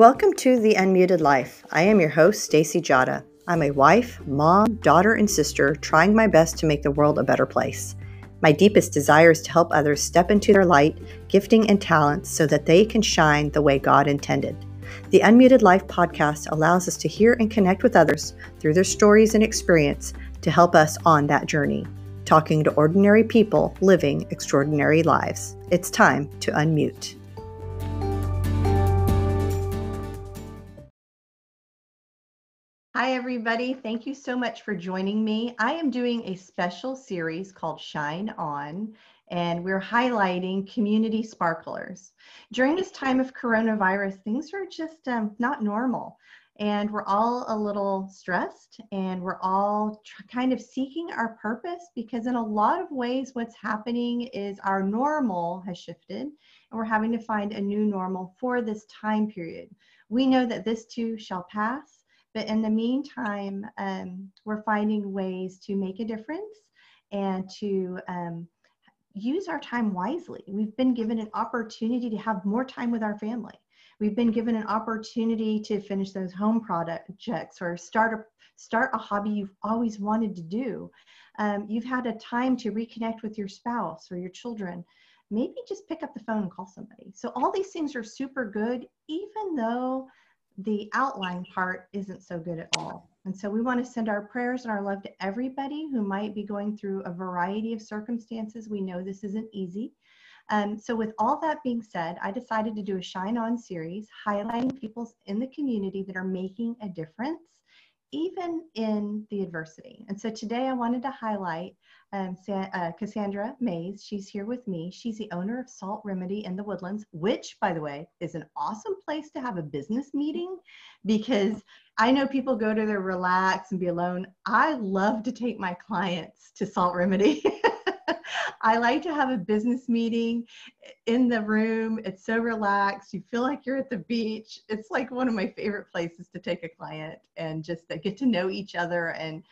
Welcome to The Unmuted Life. I am your host, Stacey Jata. I'm a wife, mom, daughter, and sister trying my best to make the world a better place. My deepest desire is to help others step into their light, gifting, and talents so that they can shine the way God intended. The Unmuted Life podcast allows us to hear and connect with others through their stories and experience to help us on that journey, talking to ordinary people living extraordinary lives. It's time to unmute. Hi, everybody. Thank you so much for joining me. I am doing a special series called Shine On, and we're highlighting community sparklers. During this time of coronavirus, things are just um, not normal and we're all a little stressed and we're all kind of seeking our purpose because in a lot of ways what's happening is our normal has shifted and we're having to find a new normal for this time period we know that this too shall pass but in the meantime um, we're finding ways to make a difference and to um, use our time wisely we've been given an opportunity to have more time with our family We've been given an opportunity to finish those home projects or start a start a hobby you've always wanted to do. Um, you've had a time to reconnect with your spouse or your children. Maybe just pick up the phone and call somebody. So all these things are super good, even though the outline part isn't so good at all. And so we want to send our prayers and our love to everybody who might be going through a variety of circumstances. We know this isn't easy. Um, so with all that being said, I decided to do a Shine On series highlighting people in the community that are making a difference even in the adversity. And so today I wanted to highlight um, uh, Cassandra Mays. She's here with me. She's the owner of Salt Remedy in the Woodlands, which, by the way, is an awesome place to have a business meeting because I know people go to their relax and be alone. I love to take my clients to Salt Remedy. I like to have a business meeting in the room. It's so relaxed. You feel like you're at the beach. It's like one of my favorite places to take a client and just get to know each other. And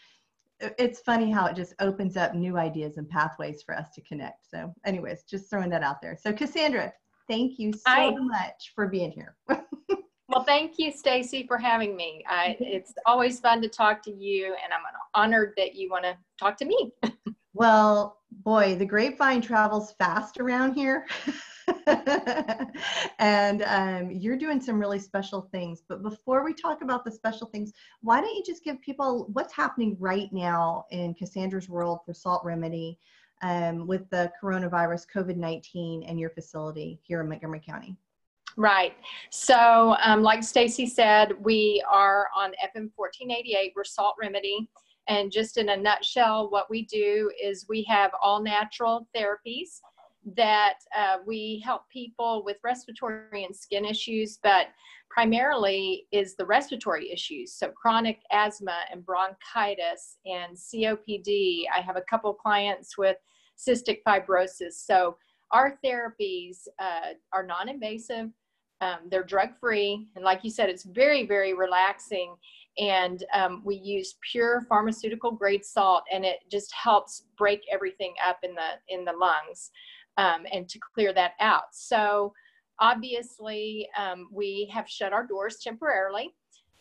it's funny how it just opens up new ideas and pathways for us to connect. So, anyways, just throwing that out there. So, Cassandra, thank you so Hi. much for being here. Well, thank you, Stacey, for having me. I, it's always fun to talk to you, and I'm honored that you want to talk to me. Well, boy, the grapevine travels fast around here. and um, you're doing some really special things. But before we talk about the special things, why don't you just give people what's happening right now in Cassandra's world for Salt Remedy um, with the coronavirus, COVID 19, and your facility here in Montgomery County? Right. So, um, like Stacey said, we are on FM 1488. We're Salt Remedy. And just in a nutshell, what we do is we have all natural therapies that uh, we help people with respiratory and skin issues, but primarily is the respiratory issues. So chronic asthma and bronchitis and COPD. I have a couple clients with cystic fibrosis. So our therapies uh, are non-invasive. Um, they're drug free. And like you said, it's very, very relaxing and um, we use pure pharmaceutical grade salt and it just helps break everything up in the in the lungs um, and to clear that out so obviously um, we have shut our doors temporarily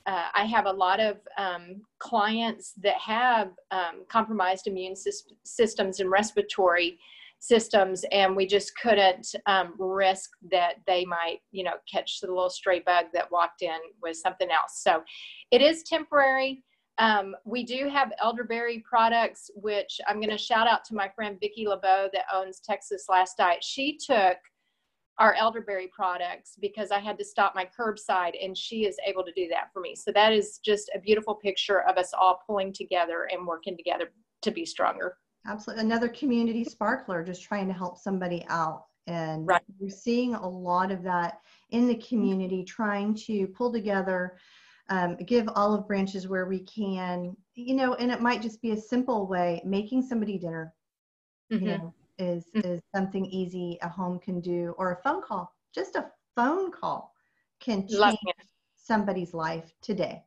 uh, I have a lot of um, clients that have um, compromised immune systems and respiratory systems and we just couldn't um, risk that they might you know catch the little stray bug that walked in with something else. So it is temporary. Um, we do have elderberry products which i'm going to shout out to my friend vicki lebeau that owns texas last diet. She took our elderberry products because i had to stop my curbside and she is able to do that for me. So that is just a beautiful picture of us all pulling together and working together to be stronger Absolutely. Another community sparkler just trying to help somebody out. And right. we're seeing a lot of that in the community, trying to pull together, um, give olive branches where we can, you know, and it might just be a simple way, making somebody dinner, mm-hmm. you know, is, mm-hmm. is something easy a home can do, or a phone call. Just a phone call can change somebody's life today.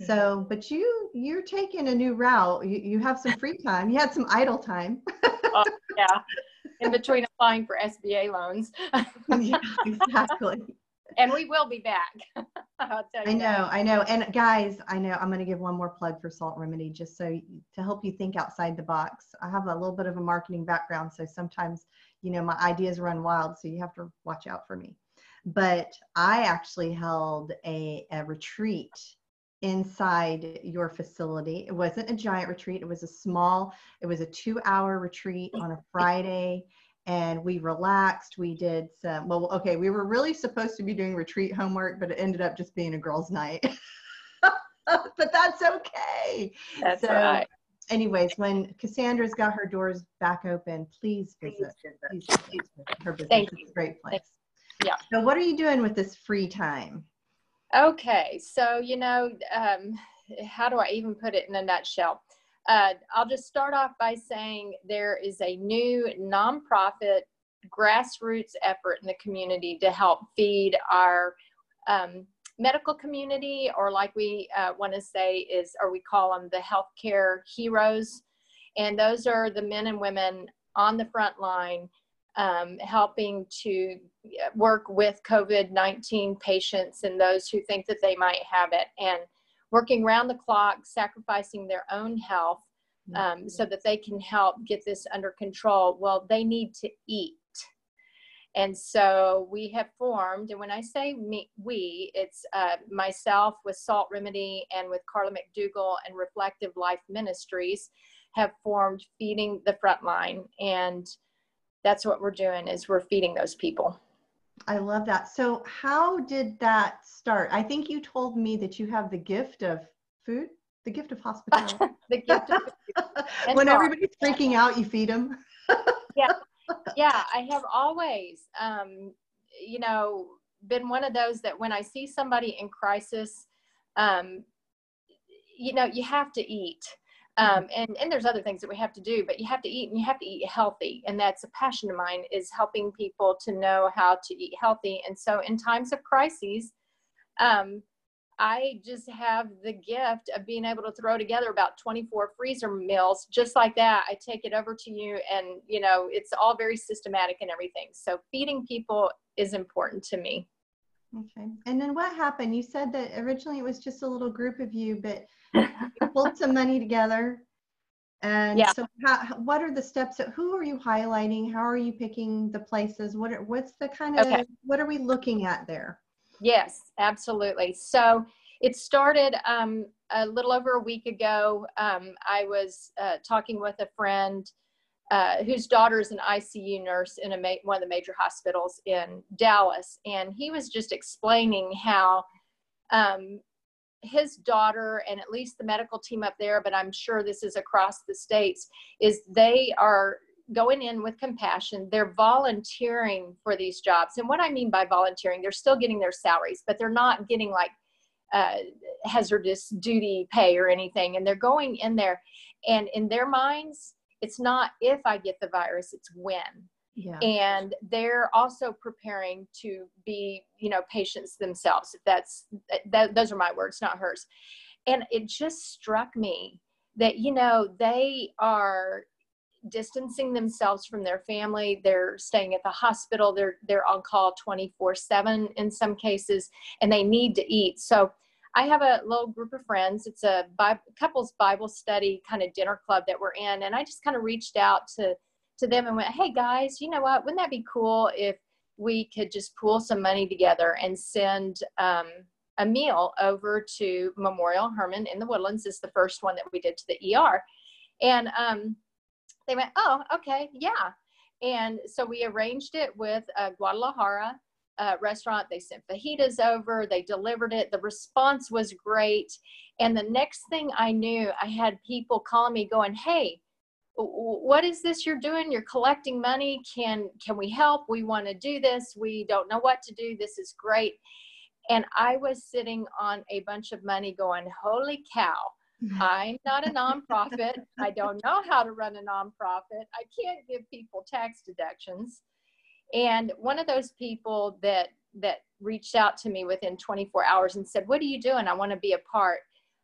So, mm-hmm. but you you're taking a new route. You, you have some free time. You had some idle time. oh, yeah, in between applying for SBA loans. yeah, exactly. and we will be back. i know, that. I know. And guys, I know I'm going to give one more plug for Salt Remedy just so to help you think outside the box. I have a little bit of a marketing background, so sometimes, you know, my ideas run wild, so you have to watch out for me. But I actually held a, a retreat inside your facility. It wasn't a giant retreat, it was a small, it was a two hour retreat on a Friday. And we relaxed. We did some, well, okay, we were really supposed to be doing retreat homework, but it ended up just being a girls' night. but that's okay. That's so, right. Anyways, when Cassandra's got her doors back open, please visit. Please, please visit her business. Thank it's a great place. Yeah. So, what are you doing with this free time? Okay, so you know, um, how do I even put it in a nutshell? Uh, I'll just start off by saying there is a new nonprofit grassroots effort in the community to help feed our um, medical community, or like we uh, want to say is, or we call them the healthcare heroes. And those are the men and women on the front line um, helping to work with COVID 19 patients and those who think that they might have it, and working round the clock, sacrificing their own health um, so that they can help get this under control. Well, they need to eat. And so we have formed, and when I say me, we, it's uh, myself with Salt Remedy and with Carla McDougall and Reflective Life Ministries have formed Feeding the Frontline. And that's what we're doing is we're feeding those people. I love that. So how did that start? I think you told me that you have the gift of food, the gift of hospitality. the gift of when everybody's freaking out, you feed them. yeah. Yeah, I have always um, you know, been one of those that when I see somebody in crisis, um, you know, you have to eat. Mm-hmm. um, and and there's other things that we have to do but you have to eat and you have to eat healthy and that's a passion of mine is helping people to know how to eat healthy and so in times of crises um, i just have the gift of being able to throw together about 24 freezer meals just like that i take it over to you and you know it's all very systematic and everything so feeding people is important to me okay and then what happened you said that originally it was just a little group of you but you pulled some money together. And yeah. so how, what are the steps that, who are you highlighting? How are you picking the places? What are, what's the kind of, okay. what are we looking at there? Yes, absolutely. So it started um, a little over a week ago. Um, I was uh, talking with a friend uh, whose daughter is an ICU nurse in a ma- one of the major hospitals in Dallas, and he was just explaining how um, his daughter and at least the medical team up there, but I'm sure this is across the states, is they are going in with compassion. They're volunteering for these jobs. And what I mean by volunteering, they're still getting their salaries, but they're not getting like uh, hazardous duty pay or anything. And they're going in there, and in their minds, it's not if I get the virus, it's when. Yeah. And they're also preparing to be, you know, patients themselves. That's that, those are my words, not hers. And it just struck me that, you know, they are distancing themselves from their family. They're staying at the hospital. They're they're on call 24/7 in some cases, and they need to eat. So I have a little group of friends. It's a Bible, couples Bible study kind of dinner club that we're in, and I just kind of reached out to to them and went, hey guys, you know what? Wouldn't that be cool if we could just pool some money together and send um, a meal over to Memorial Hermann in the Woodlands? Is the first one that we did to the ER. And um, they went, oh, okay, yeah. And so we arranged it with uh, Guadalajara uh, restaurant. They sent fajitas over, they delivered it. The response was great. And the next thing I knew, I had people calling me going, hey, what is this you're doing? You're collecting money. Can can we help? We want to do this. We don't know what to do. This is great. And i was sitting on a bunch of money going holy cow i'm not a nonprofit. I don't know how to run a nonprofit. I can't give people tax deductions and one of those people that that reached out to me within 24 hours and said what are you doing i want to be a part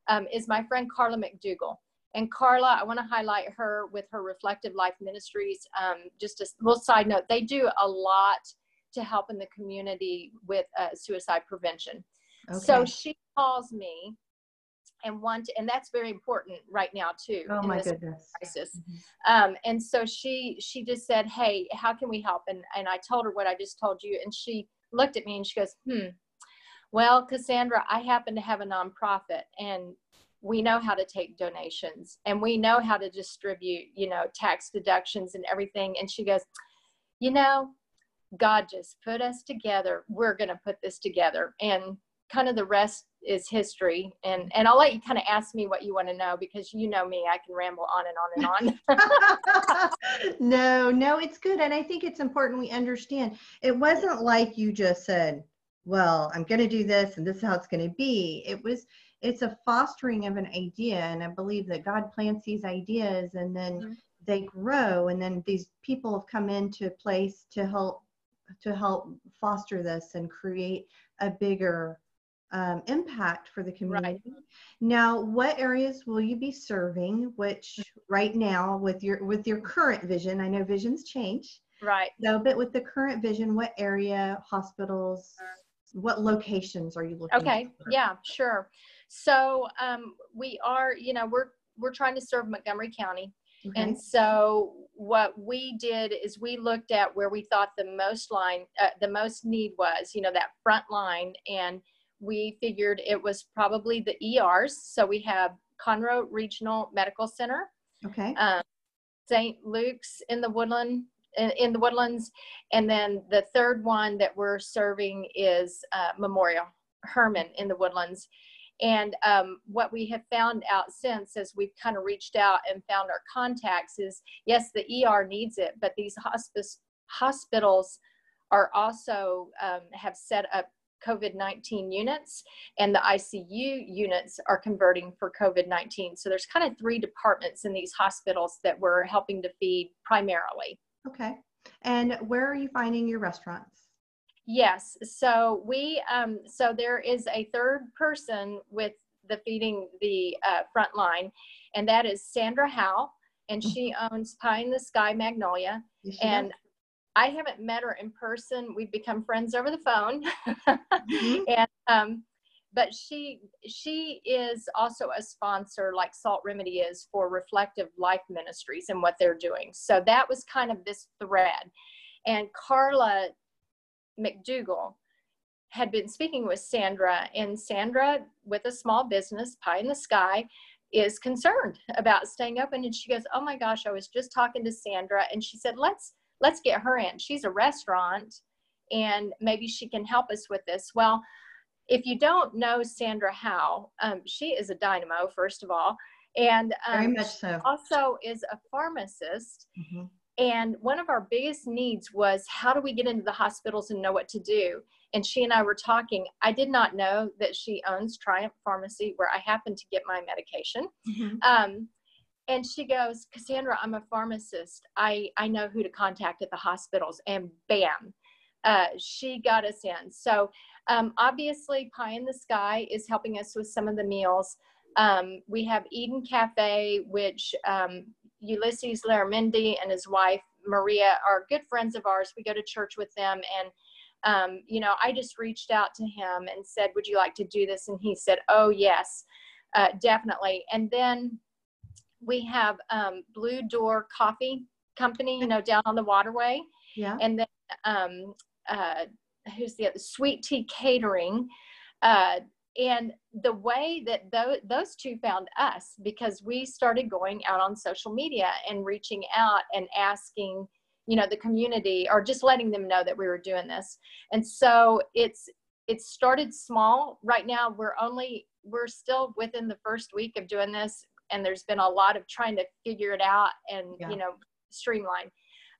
um, is my friend carla mcdougall and Carla, I want to highlight her with her Reflective Life Ministries. Um, just a little side note, they do a lot to help in the community with uh, suicide prevention. Okay. So she calls me and want and that's very important right now too oh in my this goodness. crisis. Mhm. Um, and so she she just said, "Hey, how can we help?" And and I told her what I just told you, and she looked at me and she goes, "Hmm, well, Cassandra, I happen to have a nonprofit, and we know how to take donations, and we know how to distribute, you know, tax deductions and everything." And she goes, "You know, God just put us together. We're going to put this together, and kind of the rest." is history and and i'll let you kind of ask me what you want to know because you know me i can ramble on and on and on no, no, it's good. And I think it's important we understand it wasn't like you just said, well, I'm going to do this and this is how it's going to be. It was, it's a fostering of an idea. And I believe that God plants these ideas and then Mhm. they grow. And then these people have come into place to help, to help foster this and create a bigger um, impact for the community. Now, what areas will you be serving? Which right now, with your with your current vision, I know visions change. right So, but with the current vision, what area, hospitals, what locations are you looking? okay for? yeah sure so um, we are you know we're we're trying to serve montgomery county Okay. and so what we did is we looked at where we thought the most line uh, the most need was you know that front line and we figured it was probably the ers so we have conroe regional medical center okay. um, st luke's in the woodland in, in the woodlands. And then the third one that we're serving is uh, memorial hermann in the woodlands. And um, what we have found out since, as we've kind of reached out and found our contacts, is yes, the ER needs it, but these hospice hospitals are also um, have set up COVID 19 units, and the ICU units are converting for COVID 19. So there's kind of three departments in these hospitals that we're helping to feed primarily. Okay. And where are you finding your restaurants? Yes. So we um, so there is a third person with the feeding the uh, front line, and that is Sandra Howe, and she owns Pie in the Sky Magnolia. Yes, And I haven't met her in person. We've become friends over the phone, Mhm. and um, but she she is also a sponsor like Salt Remedy is for Reflective Life Ministries and what they're doing. So that was kind of this thread, and Carla McDougall had been speaking with Sandra, and Sandra, with a small business, Pie in the Sky, is concerned about staying open. And she goes, "Oh my gosh, I was just talking to Sandra, and she said, let's let's get her in. She's a restaurant, and maybe she can help us with this." Well, if you don't know Sandra Howe, um, she is a dynamo, first of all, and Very um, much so. also is a pharmacist. Mhm. And one of our biggest needs was how do we get into the hospitals and know what to do? And she and I were talking. I did not know that she owns Triumph Pharmacy, where I happen to get my medication. Mhm. Um, and she goes, Cassandra, I'm a pharmacist. I, I know who to contact at the hospitals. And bam, uh, she got us in. So um, obviously, Pie in the Sky is helping us with some of the meals. Um, we have Eden Cafe, which um, Ulysses Laramendi and his wife Maria are good friends of ours. We go to church with them, and um, you know, I just reached out to him and said, "Would you like to do this?" And he said, "Oh yes, uh, definitely." And then we have um, Blue Door Coffee Company, you know, down on the waterway, Yeah. and then um, uh, who's the other? Sweet Tea Catering. Uh, and the way that those, those two found us because we started going out on social media and reaching out and asking you know the community or just letting them know that we were doing this and so it's it started small right now we're only we're still within the first week of doing this and there's been a lot of trying to figure it out and Yeah. you know streamline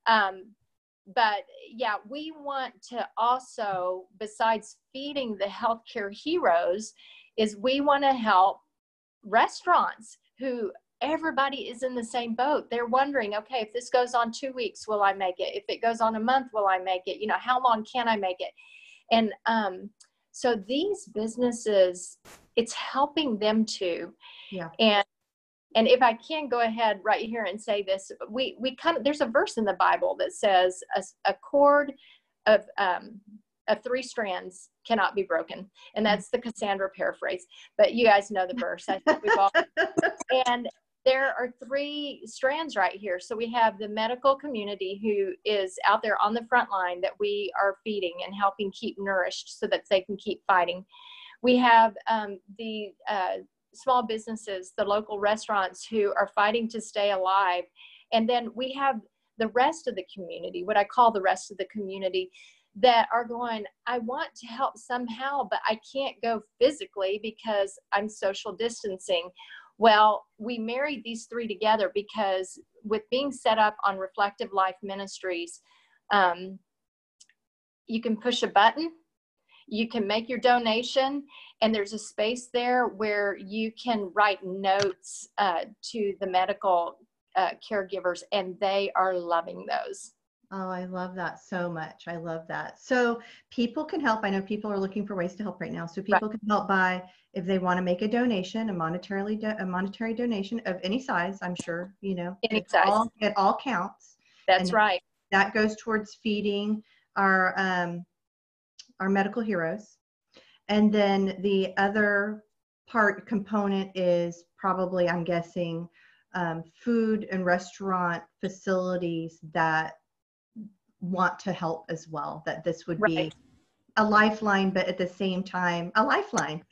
um, but yeah, we want to also, besides feeding the healthcare heroes, is we want to help restaurants who everybody is in the same boat. They're wondering, okay, if this goes on two weeks, will I make it? If it goes on a month, will I make it? You know, how long can I make it? And um, so these businesses, it's helping them too. Yeah. And and if I can go ahead right here and say this, we we kind of there's a verse in the Bible that says a, a cord of um, of three strands cannot be broken, and that's the Cassandra paraphrase. But you guys know the verse. I think we've all. and there are three strands right here. So we have the medical community who is out there on the front line that we are feeding and helping keep nourished so that they can keep fighting. We have um, the uh, small businesses, the local restaurants who are fighting to stay alive. And then we have the rest of the community, what I call the rest of the community, that are going, I want to help somehow, but I can't go physically because I'm social distancing. Well, we married these three together because with being set up on Reflective Life Ministries, um, you can push a button, you can make your donation, and there's a space there where you can write notes uh, to the medical uh, caregivers, and they are loving those. Oh, I love that so much. I love that. So people can help. I know people are looking for ways to help right now. So people right. can help by if they want to make a donation, a monetarily do, a monetary donation of any size. I'm sure you know any it size. All, it all counts. That's and right. That goes towards feeding our um, our medical heroes, and then the other part component is probably I'm guessing um, food and restaurant facilities that want to help as well that this would right. be a lifeline but at the same time a lifeline.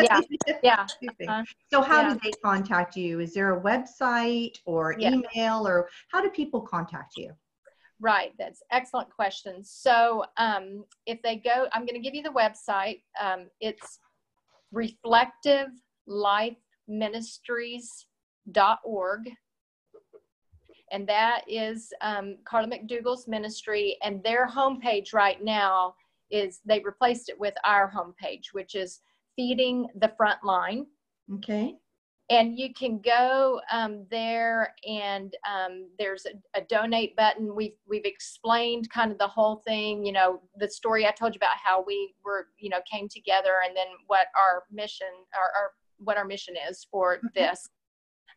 Yeah. Yeah. Uh, so how yeah. do they contact you? Is there a website or yeah. email or how do people contact you right that's excellent question so um, if they go i'm going to give you the website um, it's reflective life ministries.org and that is um, Carla McDougall's ministry. And their homepage right now is they replaced it with our homepage, which is Feeding the Front Line. Okay. And you can go um, there, and um, there's a, a, donate button. We've we've explained kind of the whole thing. You know, the story I told you about how we were, you know, came together, and then what our mission, our, or what our mission is for mm-hmm. this.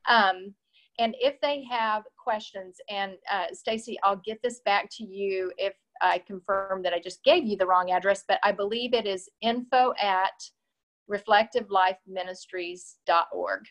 Um, and if they have questions, and uh, Stacey, I'll get this back to you if I confirm that I just gave you the wrong address, but I believe it is info at reflectivelifeministries.org.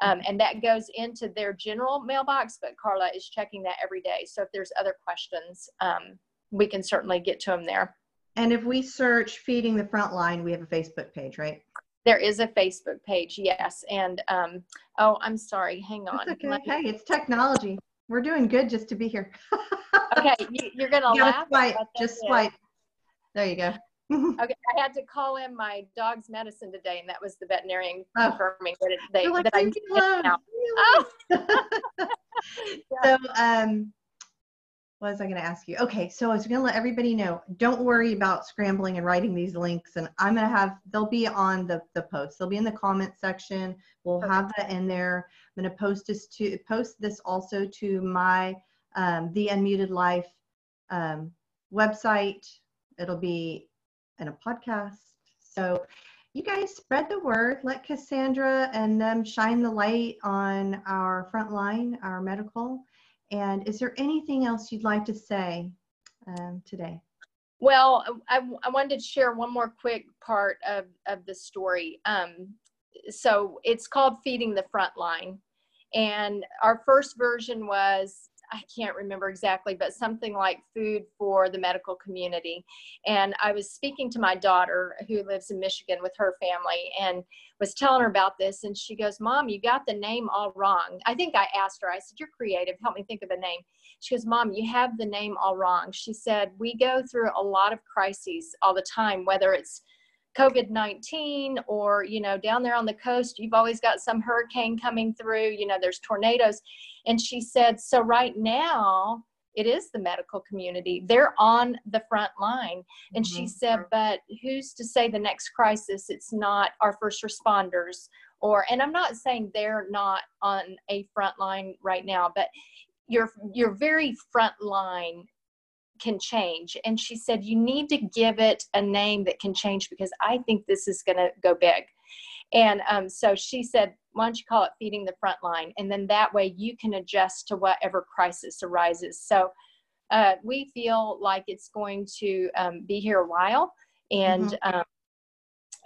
Um, and that goes into their general mailbox, but Carla is checking that every day. So if there's other questions, um, we can certainly get to them there. And if we search Feeding the Frontline, we have a Facebook page, right? There is a Facebook page, yes. And um, oh, I'm sorry. Hang on. It's okay. Hey, it's technology. We're doing good just to be here. okay, you, are gonna laugh. Swipe. Just swipe. There you go. okay, I had to call in my dog's medicine today, and that was the veterinarian oh. confirming that it, they like, that I'm now. Oh. yeah. So, um, what was I going to ask you? Okay, so I was going to let everybody know. Don't worry about scrambling and writing these links, and I'm going to have they'll be on the the post. They'll be in the comment section. We'll okay. have that in there. I'm going to post this to post this also to my um, the Unmuted Life um, website. It'll be in a podcast. So you guys spread the word. Let Cassandra and them shine the light on our front line, our medical and is there anything else you'd like to say um, today? Well, I, I, wanted to share one more quick part of, of the story. Um, so it's called Feeding the Frontline. And our first version was I can't remember exactly, but something like food for the medical community. And I was speaking to my daughter who lives in Michigan with her family and was telling her about this. And she goes, Mom, you got the name all wrong. I think I asked her, I said, You're creative. Help me think of a name. She goes, Mom, you have the name all wrong. She said, We go through a lot of crises all the time, whether it's COVID-19 or, you know, down there on the coast, you've always got some hurricane coming through, you know, there's tornadoes. And she said, so right now it is the medical community. They're on the front line. And mm-hmm. she said, but who's to say the next crisis it's not our first responders or and I'm not saying they're not on a front line right now, but your your very front line can change. And she said, You need to give it a name that can change because I think this is going to go big. And um, so she said, Why don't you call it feeding the front line? And then that way you can adjust to whatever crisis arises. So uh, we feel like it's going to um, be here a while. And Mm-hmm. um,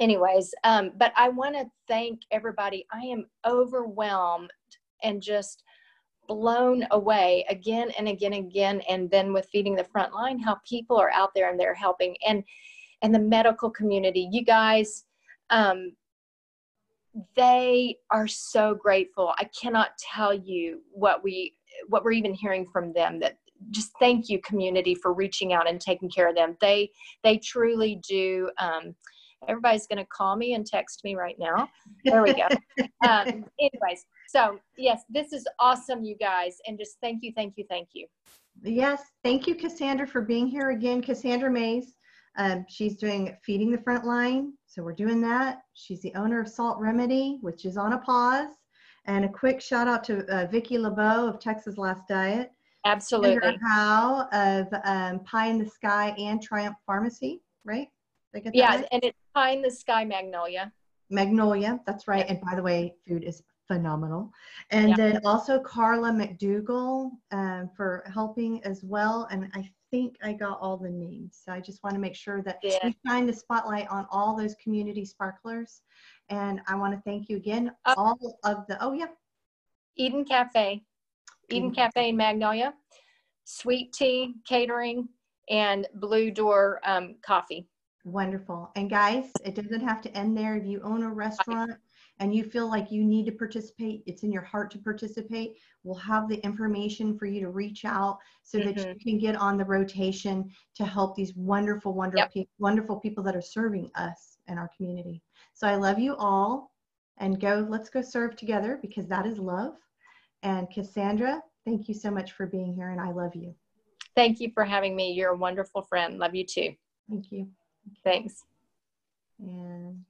anyways, um, but I want to thank everybody. I am overwhelmed and just blown away again and again and again. And then with feeding the front line, how people are out there and they're helping, and and the medical community. You guys, um, they are so grateful. I cannot tell you what we what we're even hearing from them that just thank you community for reaching out and taking care of them they they truly do um, everybody's going to call me and text me right now there we go um, anyways so yes this is awesome you guys and just thank you thank you thank you Yes, thank you, Cassandra, for being here again. Cassandra Mays, um, she's doing Feeding the Front Line, so we're doing that. She's the owner of Salt Remedy, which is on a pause. And a quick shout out to uh, Vicki LeBeau of Texas Last Diet. absolutely Sandra Howe of um, Pie in the Sky and Triumph Pharmacy, right? Did I get that yeah right? and it's pie in the sky magnolia Magnolia, that's right. And by the way, food is phenomenal. And Yeah. then also Carla McDougall um, for helping as well. And I think I got all the names. So I just want to make sure that Yeah. we shine the spotlight on all those community sparklers. And I want to thank you again, Uh, all of the, oh yeah, eden cafe eden Eden cafe in magnolia sweet tea catering and blue door um, coffee Wonderful. And guys, it doesn't have to end there. If you own a restaurant and you feel like you need to participate, it's in your heart to participate, we'll have the information for you to reach out so that you mm-hmm. can get on the rotation to help these wonderful, wonderful, Yep. pe- wonderful people that are serving us and our community. So I love you all and go, let's go serve together because that is love. And Cassandra, thank you so much for being here and I love you. thank you for having me you're a wonderful friend love you too Thank you. thanks And